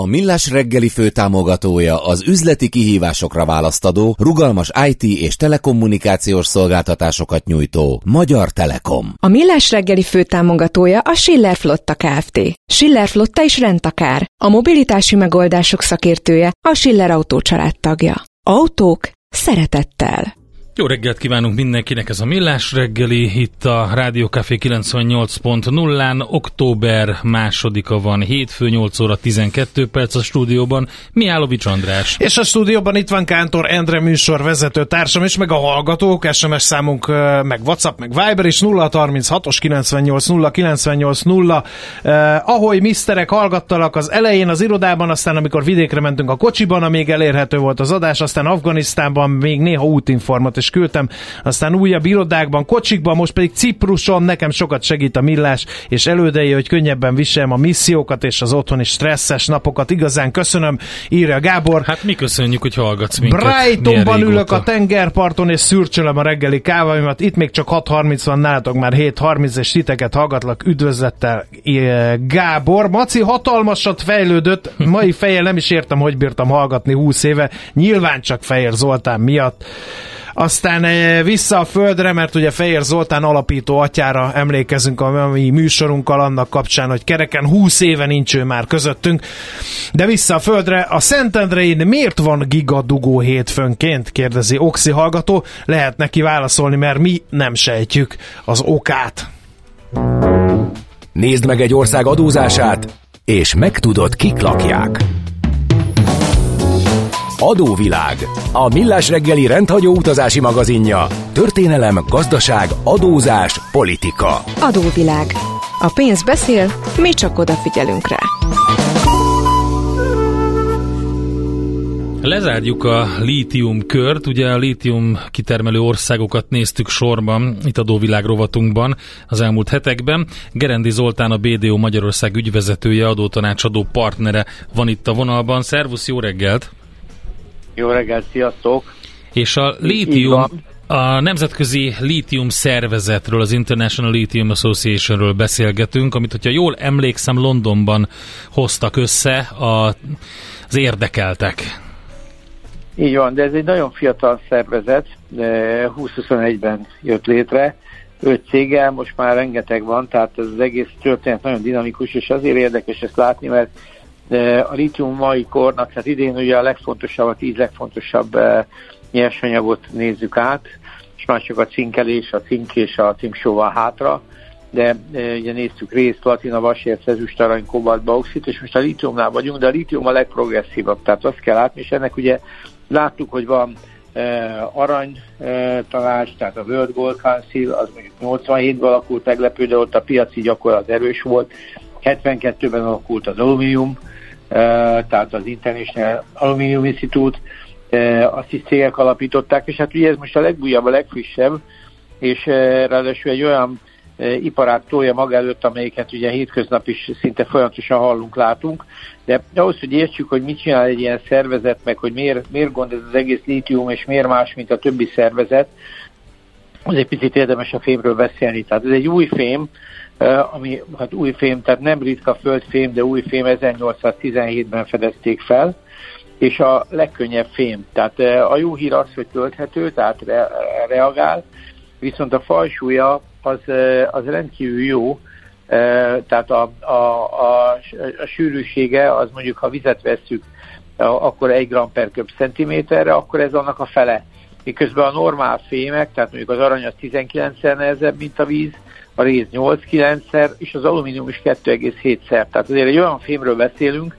A Millás reggeli főtámogatója az üzleti kihívásokra választadó, rugalmas IT és telekommunikációs szolgáltatásokat nyújtó Magyar Telekom. A Millás reggeli főtámogatója a Schiller Flotta Kft. Schiller Flotta is rendtakár. A mobilitási megoldások szakértője a Schiller Autó tagja. Autók szeretettel. Jó reggelt kívánunk mindenkinek, ez a Millás reggeli, itt a Rádió Café 98.0-án, október másodika van, hétfő 8 óra 12 perc a stúdióban, Miálovics András. És a stúdióban itt van Kántor Endre műsor vezető társam, és meg a hallgatók, SMS számunk, meg WhatsApp, meg Viber is 036-os 98 0 98 0. Eh, ahogy miszterek hallgattalak az elején az irodában, aztán amikor vidékre mentünk a kocsiban, amíg elérhető volt az adás, aztán Afganisztánban még néha útinformat is is küldtem, aztán újabb irodákban, kocsikban, most pedig Cipruson nekem sokat segít a millás, és elődei, hogy könnyebben viseljem a missziókat és az otthoni stresszes napokat. Igazán köszönöm, írja Gábor. Hát mi köszönjük, hogy hallgatsz minket. Brightonban ülök a tengerparton, és szürcsölöm a reggeli káváimat. Itt még csak 6.30 van nálatok, már 7.30, és titeket hallgatlak. Üdvözlettel, Gábor. Maci hatalmasat fejlődött, mai fejjel nem is értem, hogy bírtam hallgatni 20 éve. Nyilván csak Fejér Zoltán miatt. Aztán eh, vissza a földre, mert ugye Fejér Zoltán alapító atyára emlékezünk a mi műsorunkkal annak kapcsán, hogy kereken 20 éve nincs ő már közöttünk. De vissza a földre, a Szentendrein miért van gigadugó hétfőnként? Kérdezi Oxi hallgató. Lehet neki válaszolni, mert mi nem sejtjük az okát. Nézd meg egy ország adózását, és megtudod, kik lakják. Adóvilág. A millás reggeli rendhagyó utazási magazinja. Történelem, gazdaság, adózás, politika. Adóvilág. A pénz beszél, mi csak odafigyelünk rá. Lezárjuk a lítium kört, ugye a lítium kitermelő országokat néztük sorban itt a Dóvilág rovatunkban az elmúlt hetekben. Gerendi Zoltán a BDO Magyarország ügyvezetője, adótanácsadó partnere van itt a vonalban. Szervusz, jó reggelt! Jó reggelt, sziasztok! És a lítium, a Nemzetközi Lítium Szervezetről, az International Lithium Associationről beszélgetünk, amit, hogyha jól emlékszem, Londonban hoztak össze a, az érdekeltek. Így van, de ez egy nagyon fiatal szervezet, 2021-ben jött létre, öt céggel, most már rengeteg van, tehát ez az egész történet nagyon dinamikus, és azért érdekes ezt látni, mert a litium mai kornak, tehát idén ugye a legfontosabb, a tíz legfontosabb eh, nyersanyagot nézzük át, és már csak a cinkelés, a cink és a cinksóval hátra, de e, ugye néztük részt, platina, vasért, ezüst, arany, kobalt, bauxit, és most a litiumnál vagyunk, de a litium a legprogresszívabb, tehát azt kell látni, és ennek ugye láttuk, hogy van e, arany tanács, tehát a World Gold Council, az mondjuk 87-ben alakult meglepő, de ott a piaci gyakorlat erős volt, 72-ben alakult az alumínium, tehát az International Aluminium Institute, azt is cégek alapították, és hát ugye ez most a legújabb, a legfrissebb, és ráadásul egy olyan iparát tolja maga előtt, amelyiket ugye hétköznap is szinte folyamatosan hallunk, látunk, de ahhoz, hogy értsük, hogy mit csinál egy ilyen szervezet, meg hogy miért, miért gond ez az egész lítium, és miért más, mint a többi szervezet, az egy picit érdemes a fémről beszélni. Tehát ez egy új fém, ami hát új fém, tehát nem ritka földfém, de új fém 1817-ben fedezték fel, és a legkönnyebb fém. Tehát a jó hír az, hogy tölthető, tehát re- reagál, viszont a falsúlya az, az rendkívül jó, tehát a, a, a, a sűrűsége az mondjuk, ha vizet vesszük, akkor 1 gram per köb centiméterre, akkor ez annak a fele. Miközben a normál fémek, tehát mondjuk az arany az 19-szer nehezebb, mint a víz, a réz 8-9-szer, és az alumínium is 2,7-szer. Tehát azért egy olyan fémről beszélünk,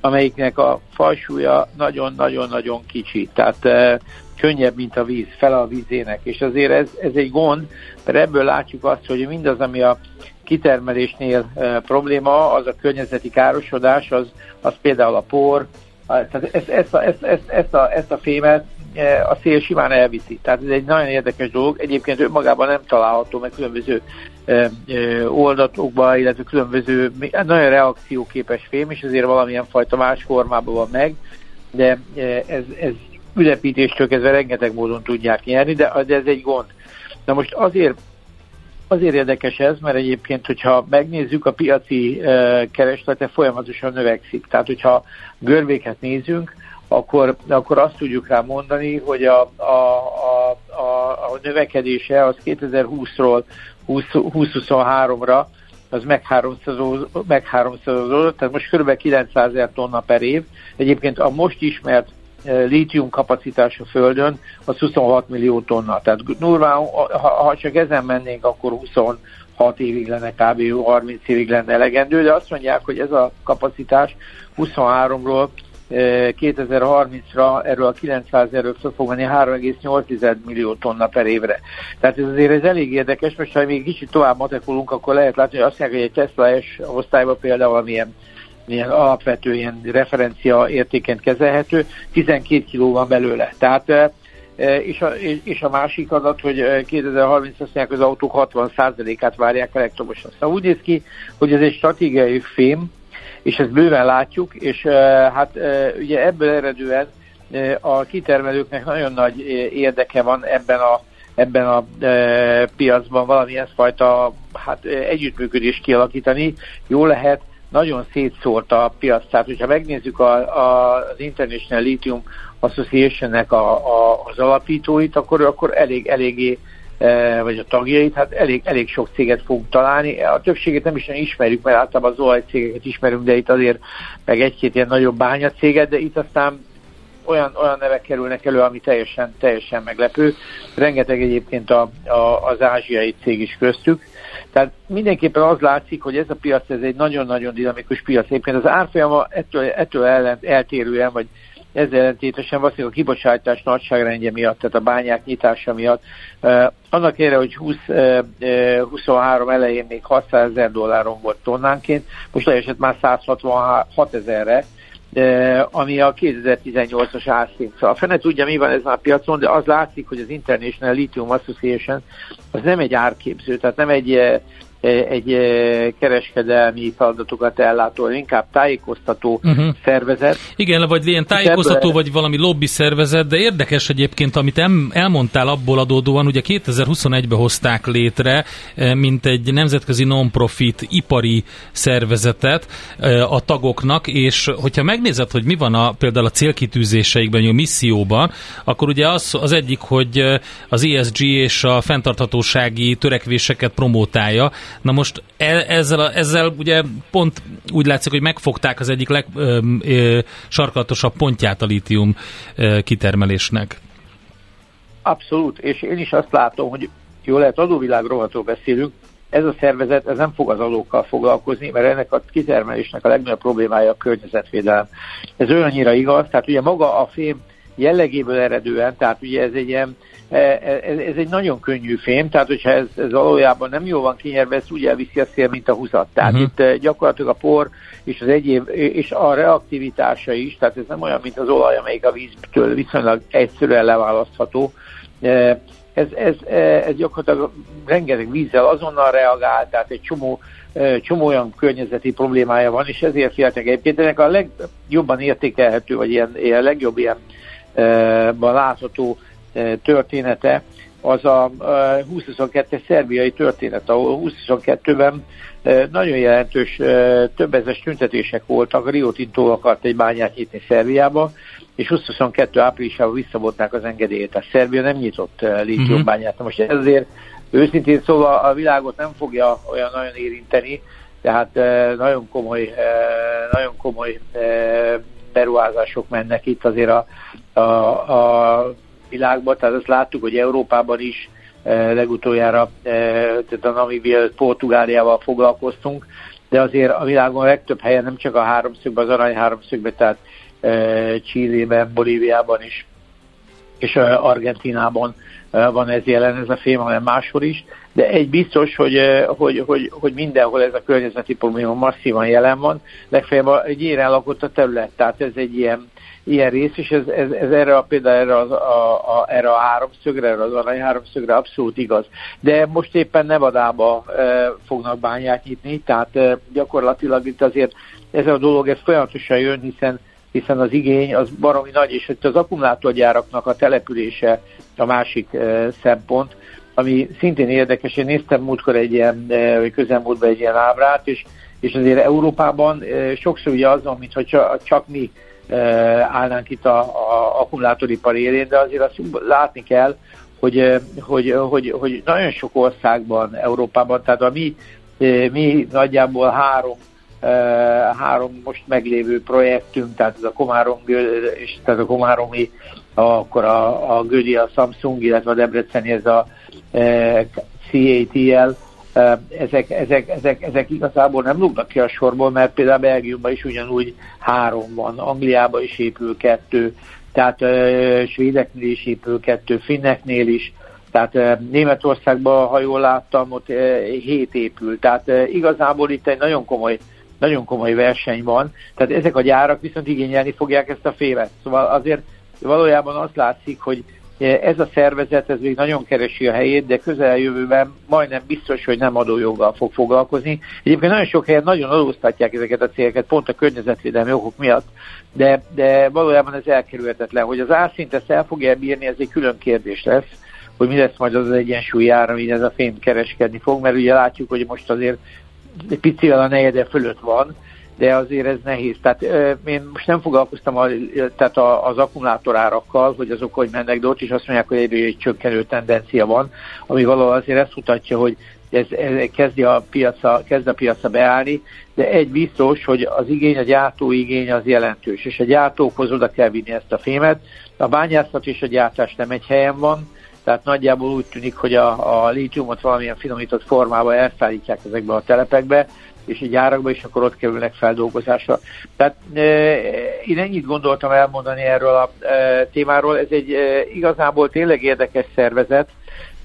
amelyiknek a falsúlya nagyon-nagyon-nagyon kicsi. Tehát e, könnyebb, mint a víz, fel a vízének. És azért ez, ez egy gond, mert ebből látjuk azt, hogy mindaz, ami a kitermelésnél e, probléma, az a környezeti károsodás, az, az például a por, tehát ezt, ezt, a, ezt, ezt, ezt, a, ezt a fémet a szél simán elviszi. Tehát ez egy nagyon érdekes dolog. Egyébként önmagában nem található meg különböző oldatokban, illetve különböző, nagyon reakcióképes fém, és ezért valamilyen fajta más formában van meg, de ez, ez ülepítéstől kezdve rengeteg módon tudják nyerni, de, de ez egy gond. Na most azért Azért érdekes ez, mert egyébként, hogyha megnézzük, a piaci kereslete folyamatosan növekszik. Tehát, hogyha görbéket nézünk, akkor, akkor azt tudjuk rá mondani, hogy a, a, a, a növekedése az 2020-ról 2023-ra az megháromszorozódott, tehát most kb. 900 ezer tonna per év. Egyébként a most ismert lítium kapacitás a Földön az 26 millió tonna. Tehát durván, ha csak ezen mennénk, akkor 26 évig lenne kb. 30 évig lenne elegendő, de azt mondják, hogy ez a kapacitás 23-ról 2030-ra erről a 900 erről fog menni 3,8 millió tonna per évre. Tehát ez azért ez elég érdekes, most ha még kicsit tovább matekolunk, akkor lehet látni, hogy azt mondják, hogy egy Tesla S osztályban például valamilyen ilyen alapvető ilyen referencia értéken kezelhető, 12 kiló van belőle. Tehát és a, és a másik adat, hogy 2030 azt mondják, az autók 60%-át várják elektromosan. Szóval úgy néz ki, hogy ez egy stratégiai fém, és ezt bőven látjuk, és hát ugye ebből eredően a kitermelőknek nagyon nagy érdeke van ebben a ebben a e, piacban valamilyen fajta hát, együttműködést kialakítani. Jó lehet, nagyon szétszórt a piac. Tehát, hogyha megnézzük a, a, az International Lithium Association-nek a, a, az alapítóit, akkor, akkor elég, eléggé vagy a tagjait, hát elég, elég sok céget fogunk találni. A többségét nem is ismerjük, mert általában az olajcégeket ismerünk, de itt azért meg egy-két ilyen nagyobb bányacéget, de itt aztán olyan, olyan nevek kerülnek elő, ami teljesen, teljesen meglepő. Rengeteg egyébként a, a, az ázsiai cég is köztük. Tehát mindenképpen az látszik, hogy ez a piac ez egy nagyon-nagyon dinamikus piac. Egyébként az árfolyama ettől, ettől ellen, eltérően, vagy ezzel ellentétesen valószínűleg a kibocsátás nagyságrendje miatt, tehát a bányák nyitása miatt. Uh, annak ére, hogy 20, uh, 23 elején még 600 ezer dolláron volt tonnánként, most leesett már 166 ezerre, ami a 2018-as árszint. Szóval a fene tudja, mi van ezen a piacon, de az látszik, hogy az International Lithium Association az nem egy árképző, tehát nem egy egy kereskedelmi feladatokat ellátó, inkább tájékoztató uh-huh. szervezet. Igen, vagy ilyen tájékoztató, ebből... vagy valami lobby szervezet, de érdekes egyébként, amit elmondtál abból adódóan, ugye 2021-ben hozták létre, mint egy nemzetközi non-profit ipari szervezetet a tagoknak, és hogyha megnézed, hogy mi van a, például a célkitűzéseikben, a misszióban, akkor ugye az, az egyik, hogy az ESG és a fenntarthatósági törekvéseket promótálja, Na most e, ezzel, a, ezzel ugye pont úgy látszik, hogy megfogták az egyik legsarkalatosabb pontját a lítium ö, kitermelésnek. Abszolút, és én is azt látom, hogy jó lehet adóvilág rovatról beszélünk, ez a szervezet ez nem fog az adókkal foglalkozni, mert ennek a kitermelésnek a legnagyobb problémája a környezetvédelem. Ez olyannyira igaz, tehát ugye maga a fém jellegéből eredően, tehát ugye ez egy ilyen ez, ez egy nagyon könnyű fém, tehát hogyha ez, ez valójában nem jól van kinyerve, ez úgy elviszi a szél, mint a húzat. Tehát uh-huh. itt e, gyakorlatilag a por és az egyéb, és a reaktivitása is, tehát ez nem olyan, mint az olaj, amelyik a víztől viszonylag egyszerűen leválasztható. Ez, ez, ez gyakorlatilag rengeteg vízzel azonnal reagál, tehát egy csomó csomó olyan környezeti problémája van, és ezért féltek egyébként. Ennek a legjobban értékelhető, vagy ilyen, ilyen legjobb ilyen látható története az a 2022-es szerbiai történet, ahol 2022-ben nagyon jelentős több ezer tüntetések voltak, a Rio Tinto akart egy bányát nyitni Szerbiába, és 2022 áprilisában visszavonták az engedélyét. Tehát Szerbia nem nyitott lítiumbányát. Uh-huh. Most ezért őszintén szóval a világot nem fogja olyan nagyon érinteni, tehát nagyon komoly, nagyon komoly beruházások mennek itt azért a, a, a világban, tehát azt láttuk, hogy Európában is e, legutoljára, e, tehát a Namibia, Portugáliával foglalkoztunk, de azért a világon a legtöbb helyen, nem csak a háromszögben, az arany háromszögben, tehát e, Csillében, Bolíviában is, és Argentinában van ez jelen, ez a fém, hanem máshol is, de egy biztos, hogy, hogy, hogy, hogy mindenhol ez a környezeti probléma masszívan jelen van, legfeljebb egy ilyen lakott a terület, tehát ez egy ilyen ilyen rész, és ez, ez, ez erre a, például erre, az, a, a, erre a háromszögre, erre az arany háromszögre abszolút igaz. De most éppen Nevadába e, fognak bányát nyitni, tehát e, gyakorlatilag itt azért ez a dolog, ez folyamatosan jön, hiszen hiszen az igény az baromi nagy, és az akkumulátorgyáraknak a települése a másik e, szempont, ami szintén érdekes. Én néztem múltkor egy ilyen, vagy közelmúltban egy ilyen ábrát, és, és azért Európában sokszor ugye az van, mintha csak mi állnánk itt a, a akkumulátoripar élén, de azért azt látni kell, hogy, hogy, hogy, hogy nagyon sok országban, Európában, tehát a mi, mi nagyjából három három most meglévő projektünk, tehát ez a Komárom, és tehát a Komáromi, akkor a, a Gödi, a Samsung, illetve a Debreceni, ez a CATL, ezek, ezek, ezek, ezek igazából nem lugnak ki a sorból, mert például Belgiumban is ugyanúgy három van, Angliában is épül kettő, tehát uh, svédeknél is épül kettő, finneknél is, tehát Németországban, ha jól láttam, ott hét épül. Tehát igazából itt egy nagyon komoly, nagyon komoly verseny van, tehát ezek a gyárak viszont igényelni fogják ezt a févet. Szóval azért valójában azt látszik, hogy ez a szervezet, ez még nagyon keresi a helyét, de közeljövőben majdnem biztos, hogy nem adójoggal fog foglalkozni. Egyébként nagyon sok helyen nagyon adóztatják ezeket a cégeket, pont a környezetvédelmi okok miatt, de, de valójában ez elkerülhetetlen. Hogy az árszint ezt el fogja bírni, ez egy külön kérdés lesz, hogy mi lesz majd az, az egyensúly ára, amin ez a fém kereskedni fog, mert ugye látjuk, hogy most azért egy picivel a negyede fölött van, de azért ez nehéz. Tehát én most nem foglalkoztam a, tehát a, az akkumulátorárakkal, hogy azok hogy mennek, de ott is azt mondják, hogy egyre egy csökkenő tendencia van, ami valahol azért ezt mutatja, hogy ez, ez kezdi a piaca, kezd a piaca beállni, de egy biztos, hogy az igény, a gyártó igény az jelentős, és a gyártókhoz oda kell vinni ezt a fémet. A bányászat és a gyártás nem egy helyen van, tehát nagyjából úgy tűnik, hogy a, a lítiumot valamilyen finomított formában elszállítják ezekbe a telepekbe, és egy gyárakba, és akkor ott kerülnek feldolgozásra. Tehát én ennyit gondoltam elmondani erről a témáról. Ez egy igazából tényleg érdekes szervezet,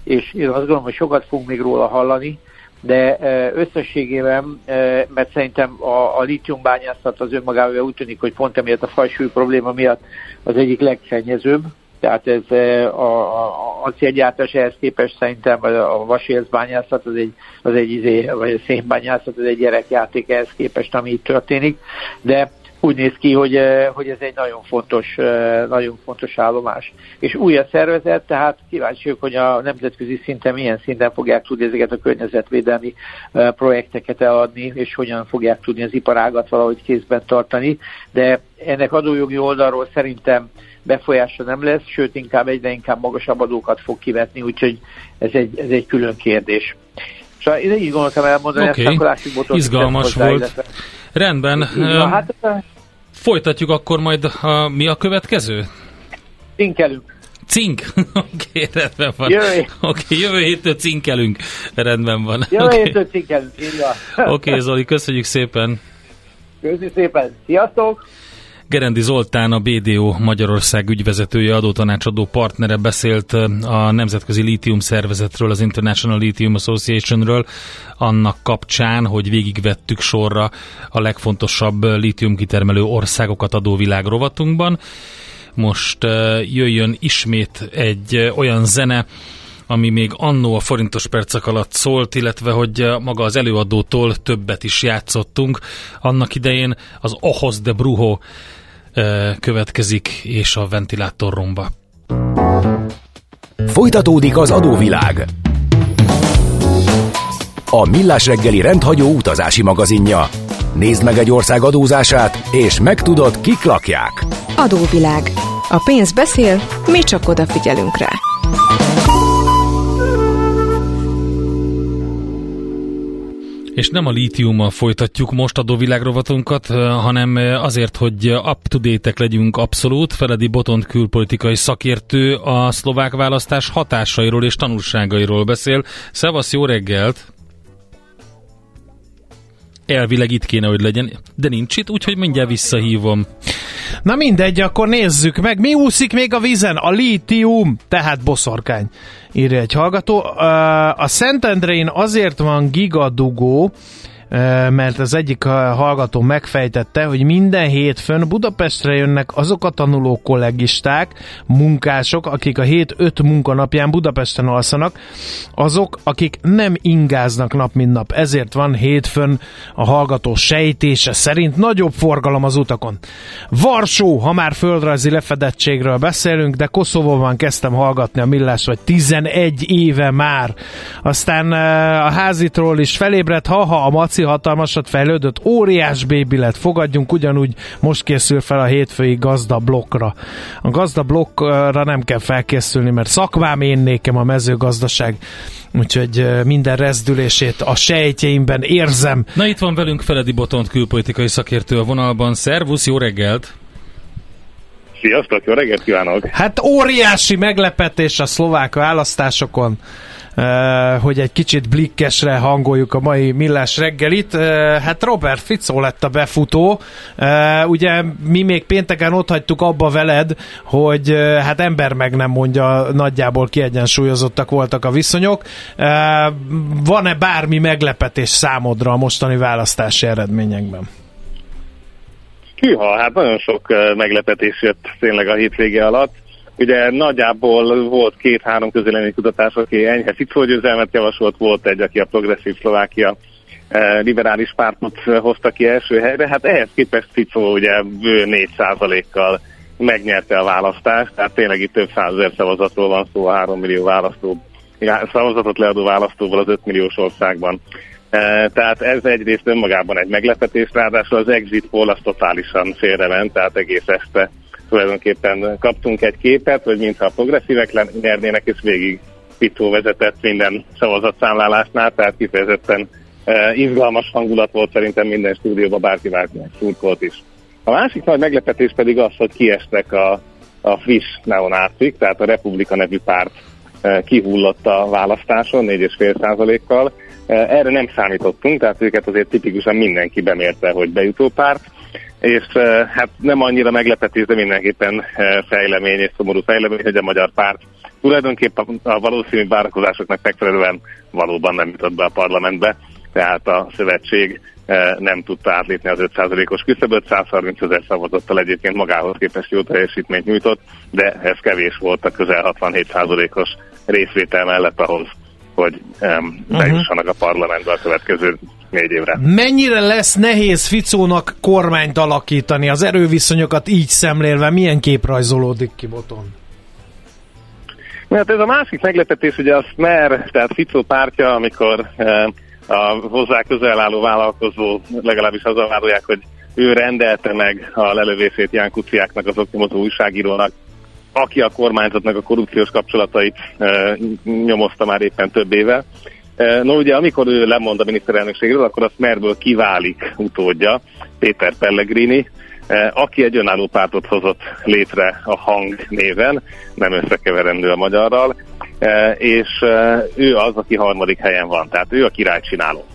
és én azt gondolom, hogy sokat fogunk még róla hallani, de összességében, mert szerintem a, a lítiumbányászat az önmagában úgy tűnik, hogy pont emiatt a fajsúly probléma miatt az egyik legszennyezőbb, tehát ez a, a, a célgyártás ehhez képest szerintem a vasélzbányászat az egy, az egy izé, vagy a szénbányászat az egy gyerekjáték ehhez képest, ami itt történik, de úgy néz ki, hogy, e, hogy ez egy nagyon fontos, e, nagyon fontos állomás. És új a szervezet, tehát kíváncsiak, hogy a nemzetközi szinten milyen szinten fogják tudni ezeket a környezetvédelmi projekteket eladni, és hogyan fogják tudni az iparágat valahogy kézben tartani, de ennek adójogi oldalról szerintem befolyása nem lesz, sőt inkább egyre inkább magasabb adókat fog kivetni, úgyhogy ez egy, ez egy külön kérdés. Szóval én így gondoltam elmondani, okay. ezt akkor Izgalmas volt. Illetve. Rendben. Na, hát, Folytatjuk akkor majd, a, mi a következő? Cinkelünk. Cink? Oké, okay, rendben van. Jövő. Okay, jövő héttől cinkelünk. Rendben van. Jövő okay. héttől cinkelünk, Oké, okay, Zoli, köszönjük szépen. Köszönjük szépen. Sziasztok! Gerendi Zoltán, a BDO Magyarország ügyvezetője, adótanácsadó partnere beszélt a Nemzetközi Lítium Szervezetről, az International Lithium Associationről, annak kapcsán, hogy végigvettük sorra a legfontosabb lítium kitermelő országokat adóvilág rovatunkban. Most jöjjön ismét egy olyan zene, ami még annó a forintos percek alatt szólt, illetve hogy maga az előadótól többet is játszottunk. Annak idején az Ohoz de Brujo következik, és a ventilátorromba. Folytatódik az adóvilág. A Millás reggeli rendhagyó utazási magazinja. Nézd meg egy ország adózását, és megtudod, kik lakják. Adóvilág. A pénz beszél, mi csak odafigyelünk rá. És nem a lítiummal folytatjuk most a dovilágrovatunkat, hanem azért, hogy up-to-date-ek legyünk abszolút. Feledi Botont külpolitikai szakértő a szlovák választás hatásairól és tanulságairól beszél. Szevasz, jó reggelt! Elvileg itt kéne, hogy legyen, de nincs itt, úgyhogy mindjárt visszahívom. Na mindegy, akkor nézzük meg, mi úszik még a vízen? A lítium, tehát boszorkány, írja egy hallgató. A Szentendrén azért van gigadugó, mert az egyik hallgató megfejtette, hogy minden hétfőn Budapestre jönnek azok a tanuló kollégisták, munkások, akik a hét öt munkanapján Budapesten alszanak, azok, akik nem ingáznak nap mint nap. Ezért van hétfőn a hallgató sejtése szerint nagyobb forgalom az utakon. Varsó, ha már földrajzi lefedettségről beszélünk, de Koszovóban kezdtem hallgatni a millás, vagy 11 éve már. Aztán a házitról is felébredt, ha-ha a maci hatalmasat fejlődött, óriás bébi lett, fogadjunk, ugyanúgy most készül fel a hétfői gazda blokkra. A gazda blokkra nem kell felkészülni, mert szakmám én nékem a mezőgazdaság, úgyhogy minden rezdülését a sejtjeimben érzem. Na itt van velünk Feledi Botont külpolitikai szakértő a vonalban. Szervusz, jó reggelt! Sziasztok, jó reggelt kívánok! Hát óriási meglepetés a szlovák választásokon hogy egy kicsit blikkesre hangoljuk a mai millás reggelit. Hát Robert Ficó lett a befutó. Ugye mi még pénteken ott hagytuk abba veled, hogy hát ember meg nem mondja, nagyjából kiegyensúlyozottak voltak a viszonyok. Van-e bármi meglepetés számodra a mostani választási eredményekben? Hűha, hát nagyon sok meglepetés jött tényleg a hétvége alatt. Ugye nagyjából volt két-három közélemi kutatás, aki enyhe Ficó győzelmet javasolt, volt egy, aki a progresszív Szlovákia eh, liberális pártot hozta ki első helyre. Hát ehhez képest Ficó ugye bő 4%-kal megnyerte a választást, tehát tényleg itt több százezer szavazatról van szó a 3 millió választó, szavazatot leadó választóval az 5 milliós országban. Eh, tehát ez egyrészt önmagában egy meglepetés, ráadásul az exit poll az totálisan félrement, tehát egész este tulajdonképpen kaptunk egy képet, hogy mintha a progresszívek nyernének, és végig Pitó vezetett minden szavazatszámlálásnál, tehát kifejezetten uh, izgalmas hangulat volt szerintem minden stúdióban, bárki bárkinek szurkolt is. A másik nagy meglepetés pedig az, hogy kiestek a, a friss neonácik, tehát a Republika nevű párt uh, kihullott a választáson 4,5%-kal. Uh, erre nem számítottunk, tehát őket azért tipikusan mindenki bemérte, hogy bejutó párt és hát nem annyira meglepetés, de mindenképpen fejlemény és szomorú fejlemény, hogy a magyar párt tulajdonképpen a valószínű várakozásoknak megfelelően valóban nem jutott be a parlamentbe, tehát a szövetség nem tudta átlépni az 5%-os küszöböt, 130 ezer szavazattal egyébként magához képest jó teljesítményt nyújtott, de ez kevés volt a közel 67%-os részvétel mellett ahhoz, hogy um, bejussanak a parlamentbe a következő négy évre. Mennyire lesz nehéz Ficónak kormányt alakítani, az erőviszonyokat így szemlélve, milyen kép rajzolódik ki boton? Mert ez a másik meglepetés, ugye a Smer, tehát Ficó pártja, amikor eh, a hozzá közel álló vállalkozó, legalábbis az vádolják, hogy ő rendelte meg a lelövését Ján Kuciáknak, az oknyomozó újságírónak, aki a kormányzatnak a korrupciós kapcsolatait e, nyomozta már éppen több éve. E, no ugye, amikor ő lemond a miniszterelnökségről, akkor a Smerből kiválik utódja, Péter Pellegrini, e, aki egy önálló pártot hozott létre a hang néven, nem összekeverendő a magyarral, e, és ő az, aki harmadik helyen van, tehát ő a királycsináló.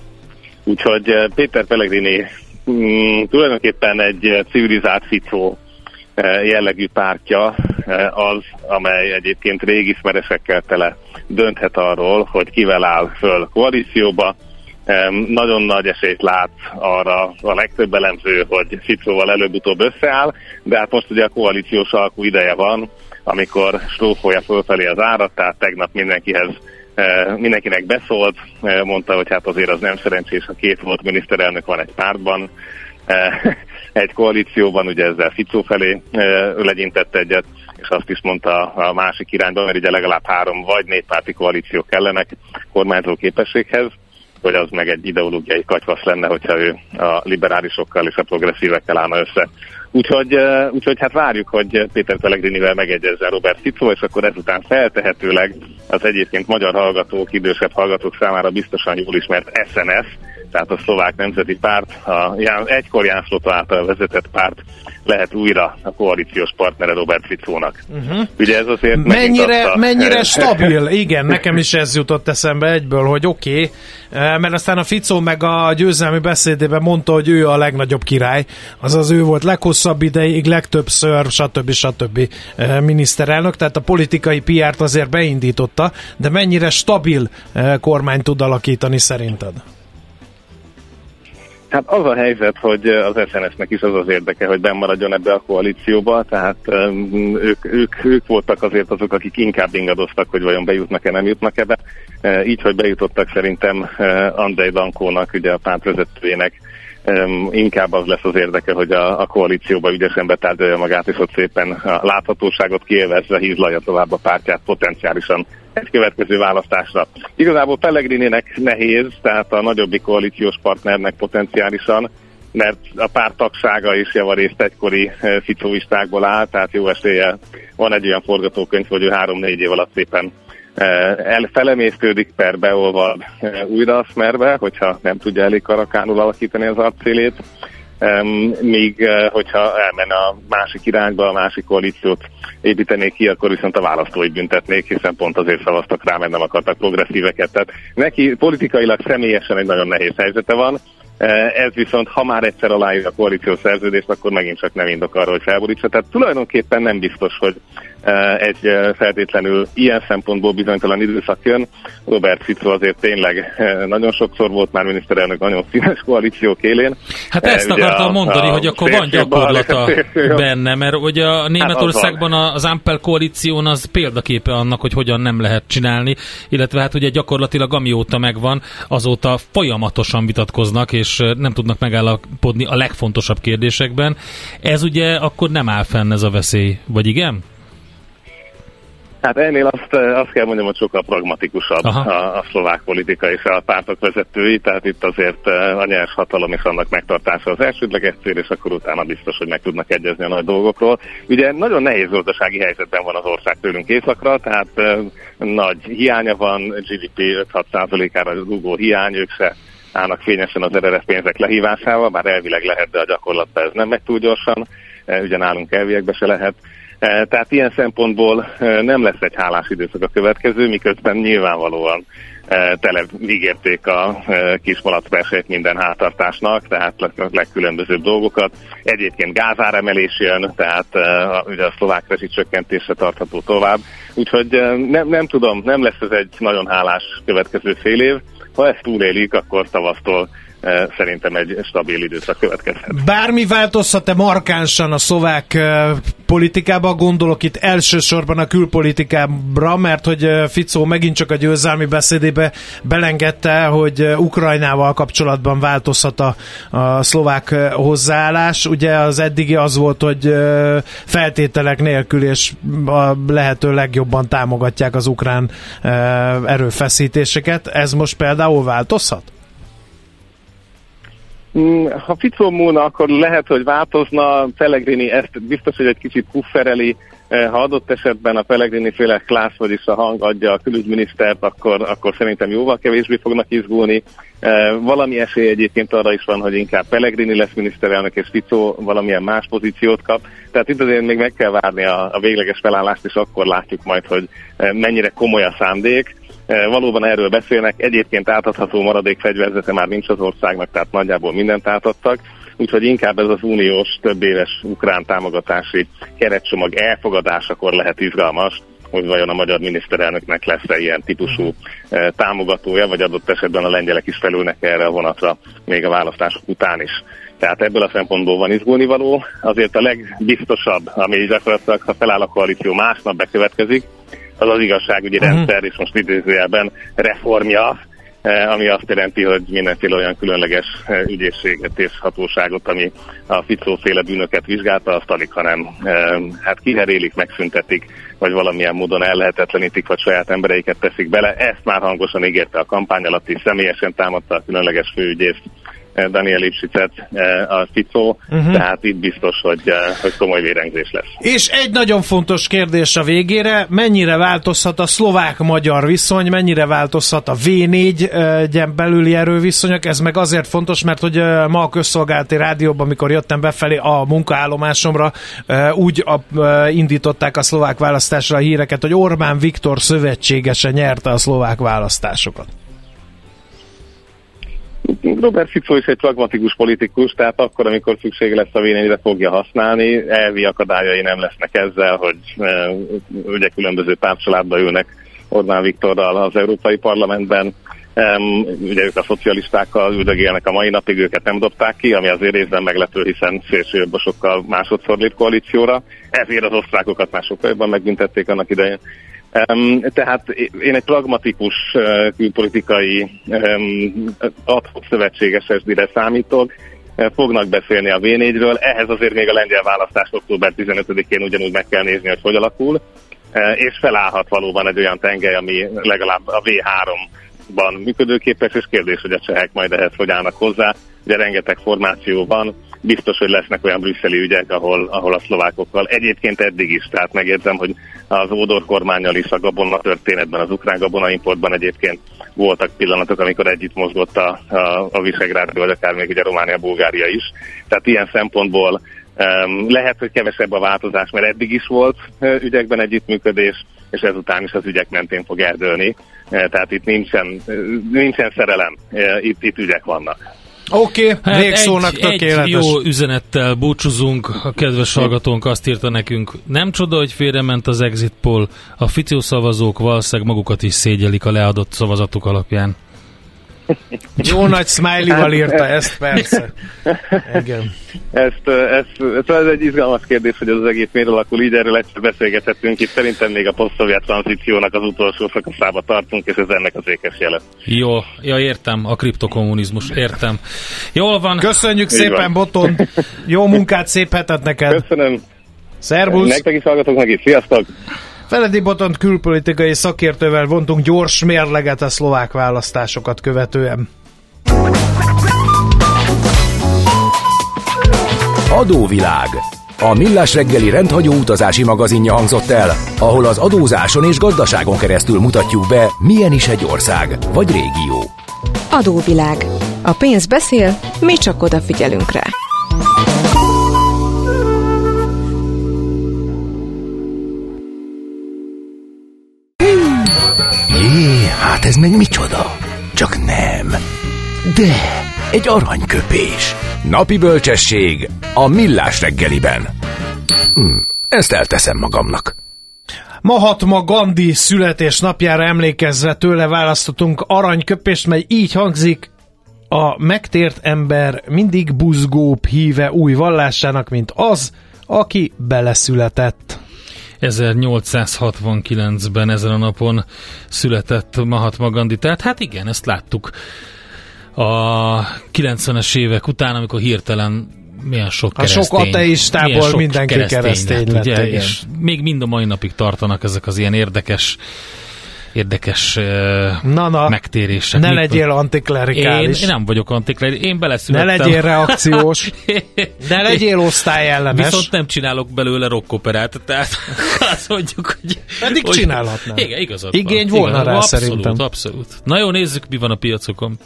Úgyhogy Péter Pellegrini mm, tulajdonképpen egy civilizált ficó jellegű pártja az, amely egyébként régismeresekkel tele dönthet arról, hogy kivel áll föl koalícióba. Nagyon nagy esélyt lát arra a legtöbb elemző, hogy Ficóval előbb-utóbb összeáll, de hát most ugye a koalíciós alkú ideje van, amikor strófolja fölfelé az árat, tehát tegnap mindenkihez mindenkinek beszólt, mondta, hogy hát azért az nem szerencsés, ha két volt miniszterelnök van egy pártban, egy koalícióban, ugye ezzel Ficó felé legyintett egyet, és azt is mondta a másik irányban, mert ugye legalább három vagy négy párti koalíció kellenek kormányzó képességhez, hogy az meg egy ideológiai katyvasz lenne, hogyha ő a liberálisokkal és a progresszívekkel állna össze. Úgyhogy, úgyhogy hát várjuk, hogy Péter Pellegrinivel megegyezzen Robert Fico, és akkor ezután feltehetőleg az egyébként magyar hallgatók, idősebb hallgatók számára biztosan jól ismert SNS, tehát a szlovák nemzeti párt, a Ján, egykor Jánszlota által vezetett párt lehet újra a koalíciós partnere Robert Ficónak. Uh-huh. Ugye ez azért mennyire, a... mennyire stabil, igen, nekem is ez jutott eszembe egyből, hogy oké, okay, eh, mert aztán a Ficó meg a győzelmi beszédében mondta, hogy ő a legnagyobb király, azaz ő volt leghosszabb ideig, legtöbbször, stb. stb. Eh, miniszterelnök, tehát a politikai piárt azért beindította, de mennyire stabil eh, kormány tud alakítani szerinted? Hát az a helyzet, hogy az SNS-nek is az az érdeke, hogy bemaradjon ebbe a koalícióba, tehát ők, ők, ők voltak azért azok, akik inkább ingadoztak, hogy vajon bejutnak-e, nem jutnak ebbe. Uh, így, hogy bejutottak szerintem Andrei Dankónak, ugye a pártvezetőjének, um, inkább az lesz az érdeke, hogy a, a koalícióba ügyesen betárgyalja magát, és ott szépen a láthatóságot kielvezve hízlalja tovább a pártját potenciálisan egy következő választásra. Igazából Pellegrininek nehéz, tehát a nagyobbik koalíciós partnernek potenciálisan, mert a pár tagsága is javarészt egykori ficóistákból áll, tehát jó esélye van egy olyan forgatókönyv, hogy ő három-négy év alatt szépen elfelemésztődik per beolvad újra a smerbe, hogyha nem tudja elég karakánul alakítani az arcélét, míg hogyha elmenne a másik irányba, a másik koalíciót építenék ki, akkor viszont a választói büntetnék, hiszen pont azért szavaztak rá, mert nem akartak progresszíveket. Tehát neki politikailag személyesen egy nagyon nehéz helyzete van, ez viszont, ha már egyszer aláírja a koalíció szerződést, akkor megint csak nem indok arra, hogy felborítsa. Tehát tulajdonképpen nem biztos, hogy egy feltétlenül ilyen szempontból bizonytalan időszak jön. Robert Fico azért tényleg nagyon sokszor volt már miniszterelnök nagyon színes koalíciók élén. Hát ezt ugye akartam a, mondani, a hogy akkor van gyakorlata benne, mert ugye a hát Németországban az Ampel koalíción az példaképe annak, hogy hogyan nem lehet csinálni, illetve hát ugye gyakorlatilag amióta megvan, azóta folyamatosan vitatkoznak, és nem tudnak megállapodni a legfontosabb kérdésekben. Ez ugye akkor nem áll fenn ez a veszély, vagy igen? Hát ennél azt, azt kell mondjam, hogy sokkal pragmatikusabb a, a szlovák politika és a pártok vezetői, tehát itt azért a nyers hatalom és annak megtartása az elsődleges cél, és akkor utána biztos, hogy meg tudnak egyezni a nagy dolgokról. Ugye nagyon nehéz gazdasági helyzetben van az ország tőlünk északra, tehát uh, nagy hiánya van, GDP 5-6%-ára rúgó hiány, ők se állnak fényesen az eredet pénzek lehívásával, bár elvileg lehet, de a gyakorlatban ez nem megy túl gyorsan, ugye nálunk elviekbe se lehet. E, tehát ilyen szempontból e, nem lesz egy hálás időszak a következő, miközben nyilvánvalóan e, tele ígérték a kismalacversét minden hátartásnak, tehát legkülönbözőbb dolgokat. Egyébként gázáremelés jön, tehát ugye a szlovák csökkentése tartható tovább. Úgyhogy nem, nem tudom, nem lesz ez egy nagyon hálás következő fél év. Ha ezt túlélik, akkor tavasztól szerintem egy stabil időszak következhet. Bármi változhat-e markánsan a szlovák eh, politikába, gondolok itt elsősorban a külpolitikára, mert hogy eh, Ficó megint csak a győzelmi beszédébe belengedte, hogy Ukrajnával kapcsolatban változhat a, a szlovák hozzáállás. Ugye az eddigi az volt, hogy feltételek nélkül és a lehető legjobban támogatják az ukrán erőfeszítéseket. Ez most például változhat? Mm, ha Fico múlna, akkor lehet, hogy változna. Pellegrini ezt biztos, hogy egy kicsit puffereli. Eh, ha adott esetben a Pellegrini féle klász, vagyis a hang adja a külügyminisztert, akkor, akkor szerintem jóval kevésbé fognak izgulni. Eh, valami esély egyébként arra is van, hogy inkább Pellegrini lesz miniszterelnök, és Fico valamilyen más pozíciót kap. Tehát itt azért még meg kell várni a, a végleges felállást, és akkor látjuk majd, hogy eh, mennyire komoly a szándék. E, valóban erről beszélnek, egyébként átadható maradék fegyverzete már nincs az országnak, tehát nagyjából mindent átadtak, úgyhogy inkább ez az uniós több éves ukrán támogatási keretcsomag elfogadásakor lehet izgalmas, hogy vajon a magyar miniszterelnöknek lesz-e ilyen típusú e, támogatója, vagy adott esetben a lengyelek is felülnek erre a vonatra még a választások után is. Tehát ebből a szempontból van izgulni való. Azért a legbiztosabb, ami gyakorlatilag, ha feláll a koalíció, másnap bekövetkezik, az az igazságügyi uh-huh. rendszer, és most idézőjelben reformja, eh, ami azt jelenti, hogy mindenféle olyan különleges eh, ügyészséget és hatóságot, ami a Ficó-féle bűnöket vizsgálta, azt alig, hanem eh, hát kiherélik, megszüntetik, vagy valamilyen módon ellehetetlenítik, vagy saját embereiket teszik bele. Ezt már hangosan ígérte a kampány alatt is, személyesen támadta a különleges főügyészt Daniel Ipsicet eh, a Ficó, uh-huh. tehát itt biztos, hogy, eh, hogy komoly vérengzés lesz. És egy nagyon fontos kérdés a végére, mennyire változhat a szlovák-magyar viszony, mennyire változhat a V4-gyen belüli erőviszonyok, ez meg azért fontos, mert hogy eh, ma a közszolgálati rádióban, amikor jöttem befelé a munkaállomásomra, úgy indították a szlovák választásra a híreket, hogy Orbán Viktor szövetségese nyerte a szlovák választásokat. Robert Fico is egy pragmatikus politikus, tehát akkor, amikor szüksége lesz a véleményre fogja használni, elvi akadályai nem lesznek ezzel, hogy e, ugye különböző pártcsaládba ülnek Orbán Viktorral az Európai Parlamentben, Um, ugye ők a szocialistákkal üldögélnek a mai napig, őket nem dobták ki, ami azért részben meglepő, hiszen szélsőjobbosokkal másodszor lép koalícióra. Ezért az osztrákokat már sokkal jobban megbüntették annak idején. Tehát én egy pragmatikus uh, külpolitikai adhok szövetséges SD-re számítok, fognak beszélni a V4-ről, ehhez azért még a lengyel választás október 15-én ugyanúgy meg kell nézni, hogy hogy alakul, és felállhat valóban egy olyan tengely, ami legalább a V3-ban működőképes, és kérdés, hogy a csehek majd ehhez hogy állnak hozzá. Ugye rengeteg formáció van, biztos, hogy lesznek olyan brüsszeli ügyek, ahol, ahol a szlovákokkal egyébként eddig is, tehát megjegyzem, hogy az Ódor kormányal is a gabona történetben, az ukrán gabona importban egyébként voltak pillanatok, amikor együtt mozgott a, a, a Visegrád, vagy akár még ugye Románia, Bulgária is. Tehát ilyen szempontból um, lehet, hogy kevesebb a változás, mert eddig is volt uh, ügyekben együttműködés, és ezután is az ügyek mentén fog erdőlni. Uh, tehát itt nincsen, nincsen szerelem, uh, itt, itt ügyek vannak. Oké, okay, hát végszónak egy, tökéletes. Egy jó üzenettel búcsúzunk. A kedves hallgatónk azt írta nekünk, nem csoda, hogy félrement az exit poll. A Fició szavazók valószínűleg magukat is szégyelik a leadott szavazatuk alapján. Jó nagy smiley-val írta ezt, persze. Igen. Ezt, ezt, ez egy izgalmas kérdés, hogy az egész miért alakul így, erről egyszer beszélgethetünk. Itt szerintem még a posztszovjet tranzíciónak az utolsó szakaszába tartunk, és ez ennek az ékes jele. Jó, ja értem, a kriptokommunizmus, értem. Jól van. Köszönjük így szépen, van. Boton. Jó munkát, szép hetet neked. Köszönöm. Szervusz. Nektek is hallgatok meg is. Sziasztok. Feledi Botont külpolitikai szakértővel vontunk gyors mérleget a szlovák választásokat követően. Adóvilág. A Millás reggeli rendhagyó utazási magazinja hangzott el, ahol az adózáson és gazdaságon keresztül mutatjuk be, milyen is egy ország vagy régió. Adóvilág. A pénz beszél, mi csak odafigyelünk rá. Ez meg micsoda? Csak nem. De, egy aranyköpés. Napi bölcsesség a millás reggeliben. Hm, ezt elteszem magamnak. Mahatma Gandhi születésnapjára emlékezve tőle választottunk aranyköpést, mely így hangzik, a megtért ember mindig buzgóbb híve új vallásának, mint az, aki beleszületett. 1869-ben ezen a napon született Mahatma Gandhi. Tehát hát igen, ezt láttuk a 90-es évek után, amikor hirtelen milyen sok keresztény. A sok ateistából sok mindenki keresztény, keresztény lett, lett ugye, és még mind a mai napig tartanak ezek az ilyen érdekes érdekes na, na, megtérések. Ne Mit legyél antiklerikális. Én, én nem vagyok antiklerikális, én beleszülettem. Ne legyél reakciós. ne legyél osztályellenes. Viszont nem csinálok belőle rockoperát, tehát azt mondjuk, hogy... Pedig hogy, csinálhatnál. Igen, igazad Igény van. volna igaz, rá abszolút, szerintem. Abszolút, Na jó, nézzük, mi van a piacokon.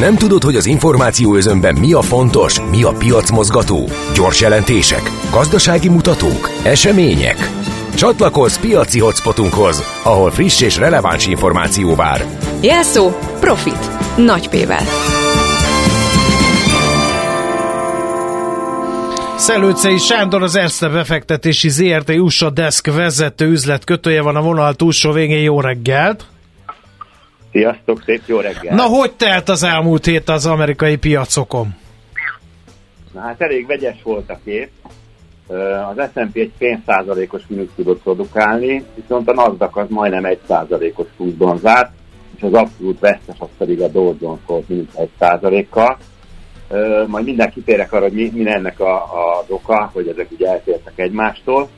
Nem tudod, hogy az információ özönben mi a fontos, mi a piacmozgató? Gyors jelentések, gazdasági mutatók, események? Csatlakozz piaci hotspotunkhoz, ahol friss és releváns információ vár. Jelszó Profit. Nagy P-vel. Szelőcei Sándor az Erste befektetési ZRT USA Desk vezető üzletkötője van a vonal túlsó végén. Jó reggelt! Sziasztok, szép jó reggelt! Na, hogy telt az elmúlt hét az amerikai piacokon? Na hát elég vegyes volt a kép. Az S&P egy fél százalékos mínusz tudott produkálni, viszont a Nasdaq az majdnem egy százalékos pluszban zárt, és az abszolút vesztes az pedig a Dow Jones volt mínusz egy százalékkal. Majd minden kitérek arra, hogy mi, mi ennek a, a oka, hogy ezek ugye eltértek egymástól.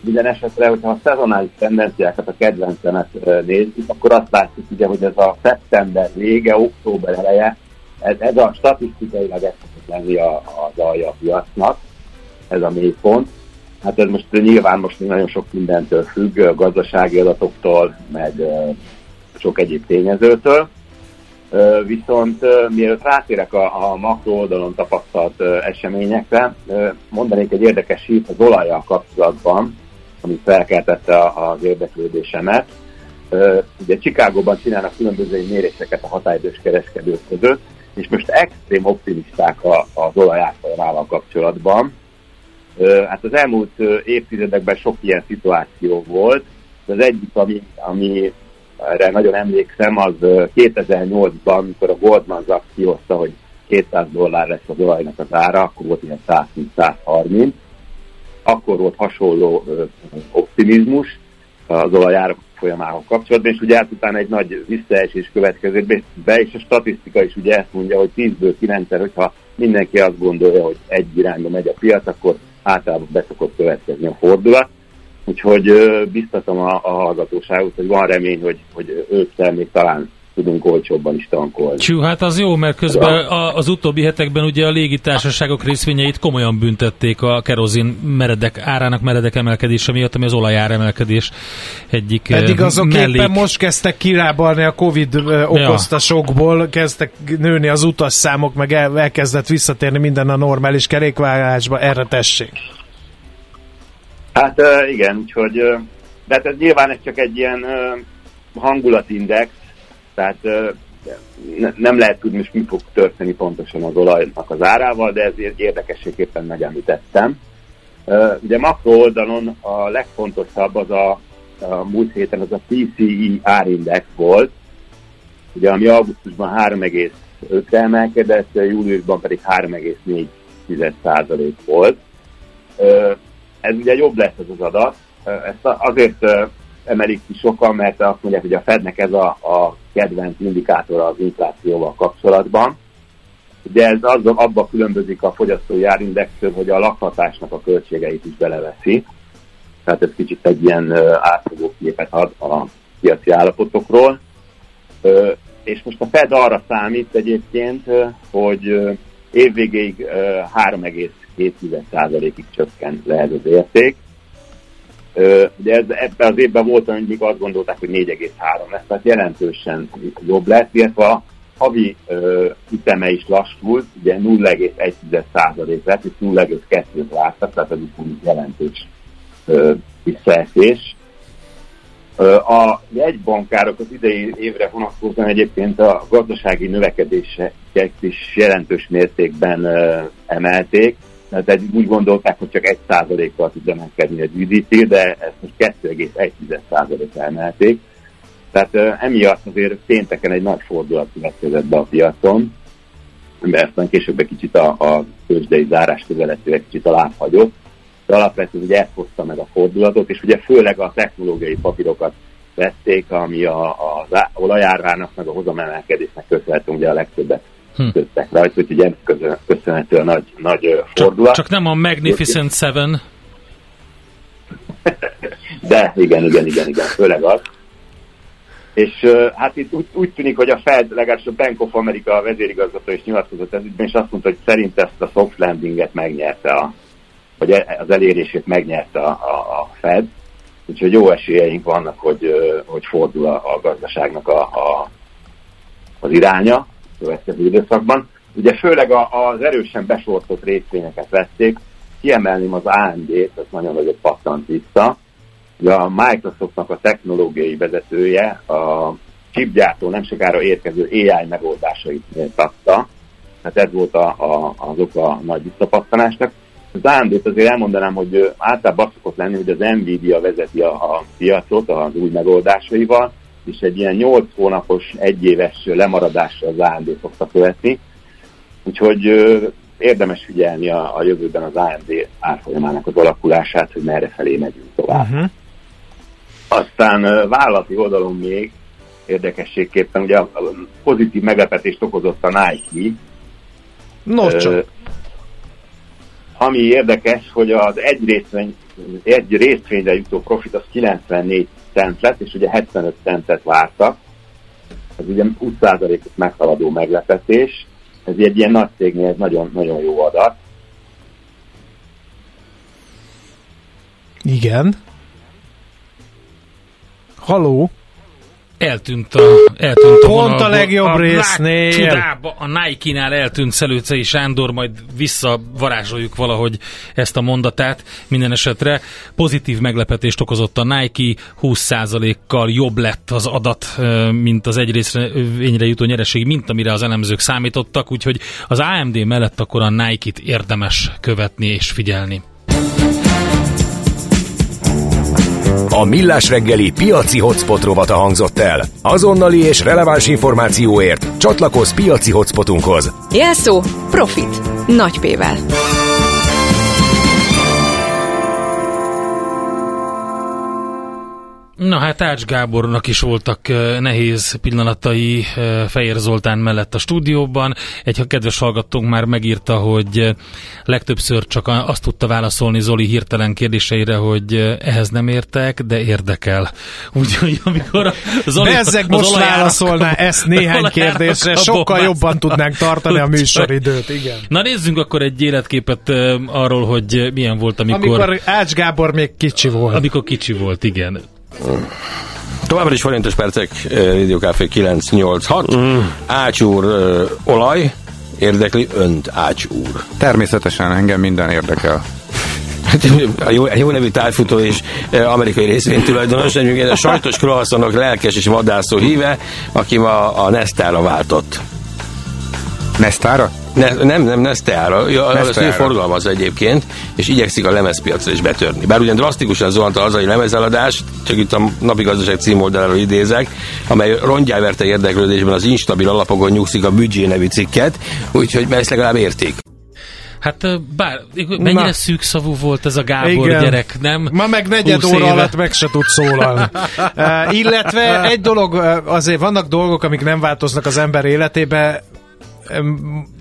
Minden esetre, hogyha a szezonális tendenciákat, a kedvencemet nézzük, akkor azt látjuk ugye, hogy ez a szeptember vége, október eleje, ez, ez a statisztikailag ez lenni az alja a piacnak ez a mélypont. Hát ez most nyilván most nagyon sok mindentől függ, a gazdasági adatoktól, meg sok egyéb tényezőtől. Viszont mielőtt rátérek a, a makro oldalon tapasztalt eseményekre, mondanék egy érdekes hírt az olajjal kapcsolatban, ami felkeltette az érdeklődésemet. Ugye Csikágóban csinálnak különböző méréseket a határidős kereskedők között, és most extrém optimisták az olaj kapcsolatban. Hát az elmúlt évtizedekben sok ilyen szituáció volt. Az egyik, ami, ami erre nagyon emlékszem, az 2008-ban, amikor a Goldman Sachs kihozta, hogy 200 dollár lesz az olajnak az ára, akkor volt ilyen 120-130, akkor volt hasonló optimizmus az olajár folyamához kapcsolatban, és ugye ezután egy nagy visszaesés következett be, és a statisztika is ugye ezt mondja, hogy 10-ből 9 hogyha mindenki azt gondolja, hogy egy irányba megy a piac, akkor általában beszokott következni a fordulat. Úgyhogy biztatom a, a hallgatóságot, hogy van remény, hogy, hogy ősszel még talán tudunk olcsóbban is tankolni. Csú, hát az jó, mert közben a, az utóbbi hetekben ugye a légitársaságok részvényeit komolyan büntették a kerozin meredek, árának meredek emelkedése miatt, ami az olajár emelkedés egyik Eddig azok mellék... éppen most kezdtek kirábalni a Covid okozta ja. sokból, kezdtek nőni az utasszámok, meg el, elkezdett visszatérni minden a normális kerékvágásba, erre tessék. Hát igen, úgyhogy de hát ez nyilván ez csak egy ilyen hangulatindex, tehát nem lehet tudni, hogy mi fog történni pontosan az olajnak az árával, de ezért érdekességképpen megemlítettem. Ugye makro oldalon a legfontosabb az a, a múlt héten az a PCI árindex volt, ugye ami augusztusban 3,5-re emelkedett, júliusban pedig 3,4% volt. Ez ugye jobb lesz ez az adat, ezt azért emelik ki sokan, mert azt mondják, hogy a Fednek ez a, a kedvenc indikátora az inflációval kapcsolatban. Ugye ez az, abban különbözik a fogyasztói árindextől, hogy a lakhatásnak a költségeit is beleveszi. Tehát ez kicsit egy ilyen átfogó képet ad a piaci állapotokról. És most a Fed arra számít egyébként, hogy évvégéig 3,2%-ig csökken lehet az érték Ugye ez, ebben az évben volt, hogy azt gondolták, hogy 4,3 lesz, tehát jelentősen jobb lesz, illetve a havi ö, üteme is lassult, ugye 0,1% lett, és 0,2-t vártak, tehát ez is jelentős ö, visszaesés. A jegybankárok az idei évre vonatkozóan egyébként a gazdasági növekedéseket is jelentős mértékben emelték, eddig úgy gondolták, hogy csak 1%-kal tud emelkedni a GDP, de ezt most 2,1%-kal emelték. Tehát emiatt azért pénteken egy nagy fordulat következett be a piacon, mert aztán később egy kicsit a, a tőzsdei zárás közeletére kicsit a hagyott, de alapvetően ugye ezt hozta meg a fordulatot, és ugye főleg a technológiai papírokat vették, ami a, az olajárvának meg a hozamemelkedésnek köszönhető ugye a legtöbbet hm. köttek rajta, úgyhogy ennek köszönhető a nagy, nagy fordulat. Csak, csak nem a Magnificent Seven. De igen, igen, igen, igen, főleg az. És hát itt úgy, úgy tűnik, hogy a Fed, legalábbis a Bank of America vezérigazgató is nyilatkozott ez és azt mondta, hogy szerint ezt a soft landinget megnyerte, a, vagy e, az elérését megnyerte a, a, a Fed. Úgyhogy jó esélyeink vannak, hogy, hogy fordul a, a gazdaságnak a, a, az iránya következő időszakban. Ugye főleg a, az erősen besortott részvényeket vették, kiemelném az AMD-t, ez nagyon nagyot pattant vissza. Ugye a Microsoftnak a technológiai vezetője a chipgyártó nem sokára érkező AI megoldásait méltatta. Hát ez volt a, a, az oka a nagy visszapattanásnak. Az AMD-t azért elmondanám, hogy általában azt szokott lenni, hogy az Nvidia vezeti a, a piacot az új megoldásaival, és egy ilyen 8 hónapos, egyéves lemaradásra az AMD szokta követni. Úgyhogy érdemes figyelni a, a jövőben az AMD árfolyamának az alakulását, hogy merre felé megyünk tovább. Uh-huh. Aztán vállalati oldalon még érdekességképpen ugye pozitív meglepetést okozott a Nike. No, csak. Ami érdekes, hogy az egy részvény, egy részvényre jutó profit az 94 cent lett, és ugye 75 centet vártak. Ez ugye 20%-ot meghaladó meglepetés. Ez egy ilyen nagy cégnél ez nagyon, nagyon jó adat. Igen. Haló? Eltűnt a, eltűnt a Pont vonalba. a legjobb a résznél. Csodába, a Nike-nál eltűnt Szelőcei Sándor, majd visszavarázsoljuk valahogy ezt a mondatát. Minden esetre pozitív meglepetést okozott a Nike, 20%-kal jobb lett az adat, mint az egy részre jutó nyereség, mint amire az elemzők számítottak, úgyhogy az AMD mellett akkor a Nike-t érdemes követni és figyelni. A Millás reggeli piaci hotspot rovata hangzott el. Azonnali és releváns információért csatlakozz piaci hotspotunkhoz. Jelszó Profit. Nagy P-vel. Na hát Ács Gábornak is voltak nehéz pillanatai Fejér Zoltán mellett a stúdióban. Egy kedves hallgatónk már megírta, hogy legtöbbször csak azt tudta válaszolni Zoli hirtelen kérdéseire, hogy ehhez nem értek, de érdekel. Úgyhogy amikor a Zoli... Bezzeg most válaszolná ezt néhány kérdésre, sokkal jobban tudnánk tartani a műsoridőt, igen. Na nézzünk akkor egy életképet arról, hogy milyen volt, amikor... Amikor Ács Gábor még kicsi volt. Amikor kicsi volt, igen. Továbbra is forintos percek, Videokáfé 986. Mm. Ács úr, olaj, érdekli önt Ács úr. Természetesen engem minden érdekel. a jó, a jó nevű tájfutó és amerikai részvénytulajdonos, a sajtos croissantok lelkes és vadászó híve, aki ma a Nestára váltott. Nestára? Ne, nem, nem, Nesteára. Ja, az ő forgalmaz egyébként, és igyekszik a lemezpiacra is betörni. Bár ugyan drasztikusan zuhant a hazai lemezeladás, csak itt a napi gazdaság címoldaláról idézek, amely rongyá verte érdeklődésben az instabil alapokon nyugszik a büdzsé nevű cikket, úgyhogy ezt legalább érték. Hát bár, mennyire Na. szűkszavú volt ez a Gábor Igen. gyerek, nem? Ma meg negyed óra éve. alatt meg se tud szólalni. uh, illetve egy dolog, azért vannak dolgok, amik nem változnak az ember életébe,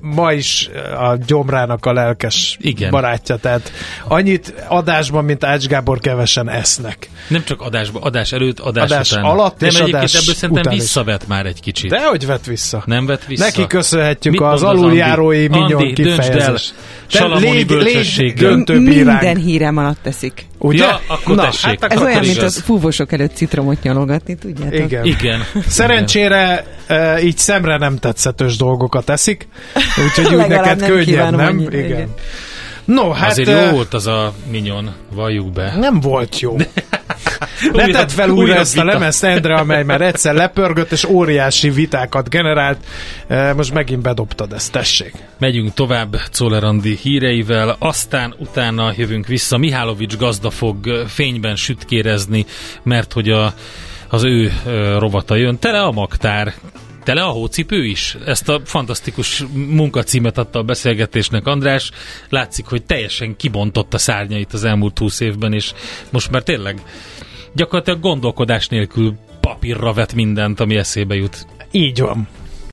ma is a gyomrának a lelkes Igen. barátja, tehát annyit adásban, mint Ács Gábor kevesen esznek. Nem csak adásban, adás előtt, adás, adás után. alatt Nem és adás ebből szerintem visszavet már egy kicsit. De hogy vett vissza? Nem vett vissza. Neki köszönhetjük Mit az aluljárói minyon kifejezés. Salamoni bölcsesség. Minden hírem alatt teszik. Ugye? Ja, akkor Na, tessék. Hát Ez olyan, mint a fúvosok előtt citromot nyalogatni, tudjátok? Igen. Igen. Szerencsére uh, így szemre nem tetszetős dolgokat eszik, úgyhogy úgy neked nem könnyen, nem? Annyira, igen. igen. No, hát... Azért jó volt az a minyon, valljuk be. Nem volt jó. ne tedd fel újra ezt a lemezt, Endre, amely már egyszer lepörgött, és óriási vitákat generált. Most megint bedobtad ezt, tessék. Megyünk tovább Czoller híreivel, aztán utána jövünk vissza. Mihálovics gazda fog fényben sütkérezni, mert hogy a az ő rovata jön. Tele a magtár, Tele a hócipő is? Ezt a fantasztikus munkacímet adta a beszélgetésnek András. Látszik, hogy teljesen kibontott a szárnyait az elmúlt húsz évben, és most már tényleg gyakorlatilag gondolkodás nélkül papírra vet mindent, ami eszébe jut. Így van.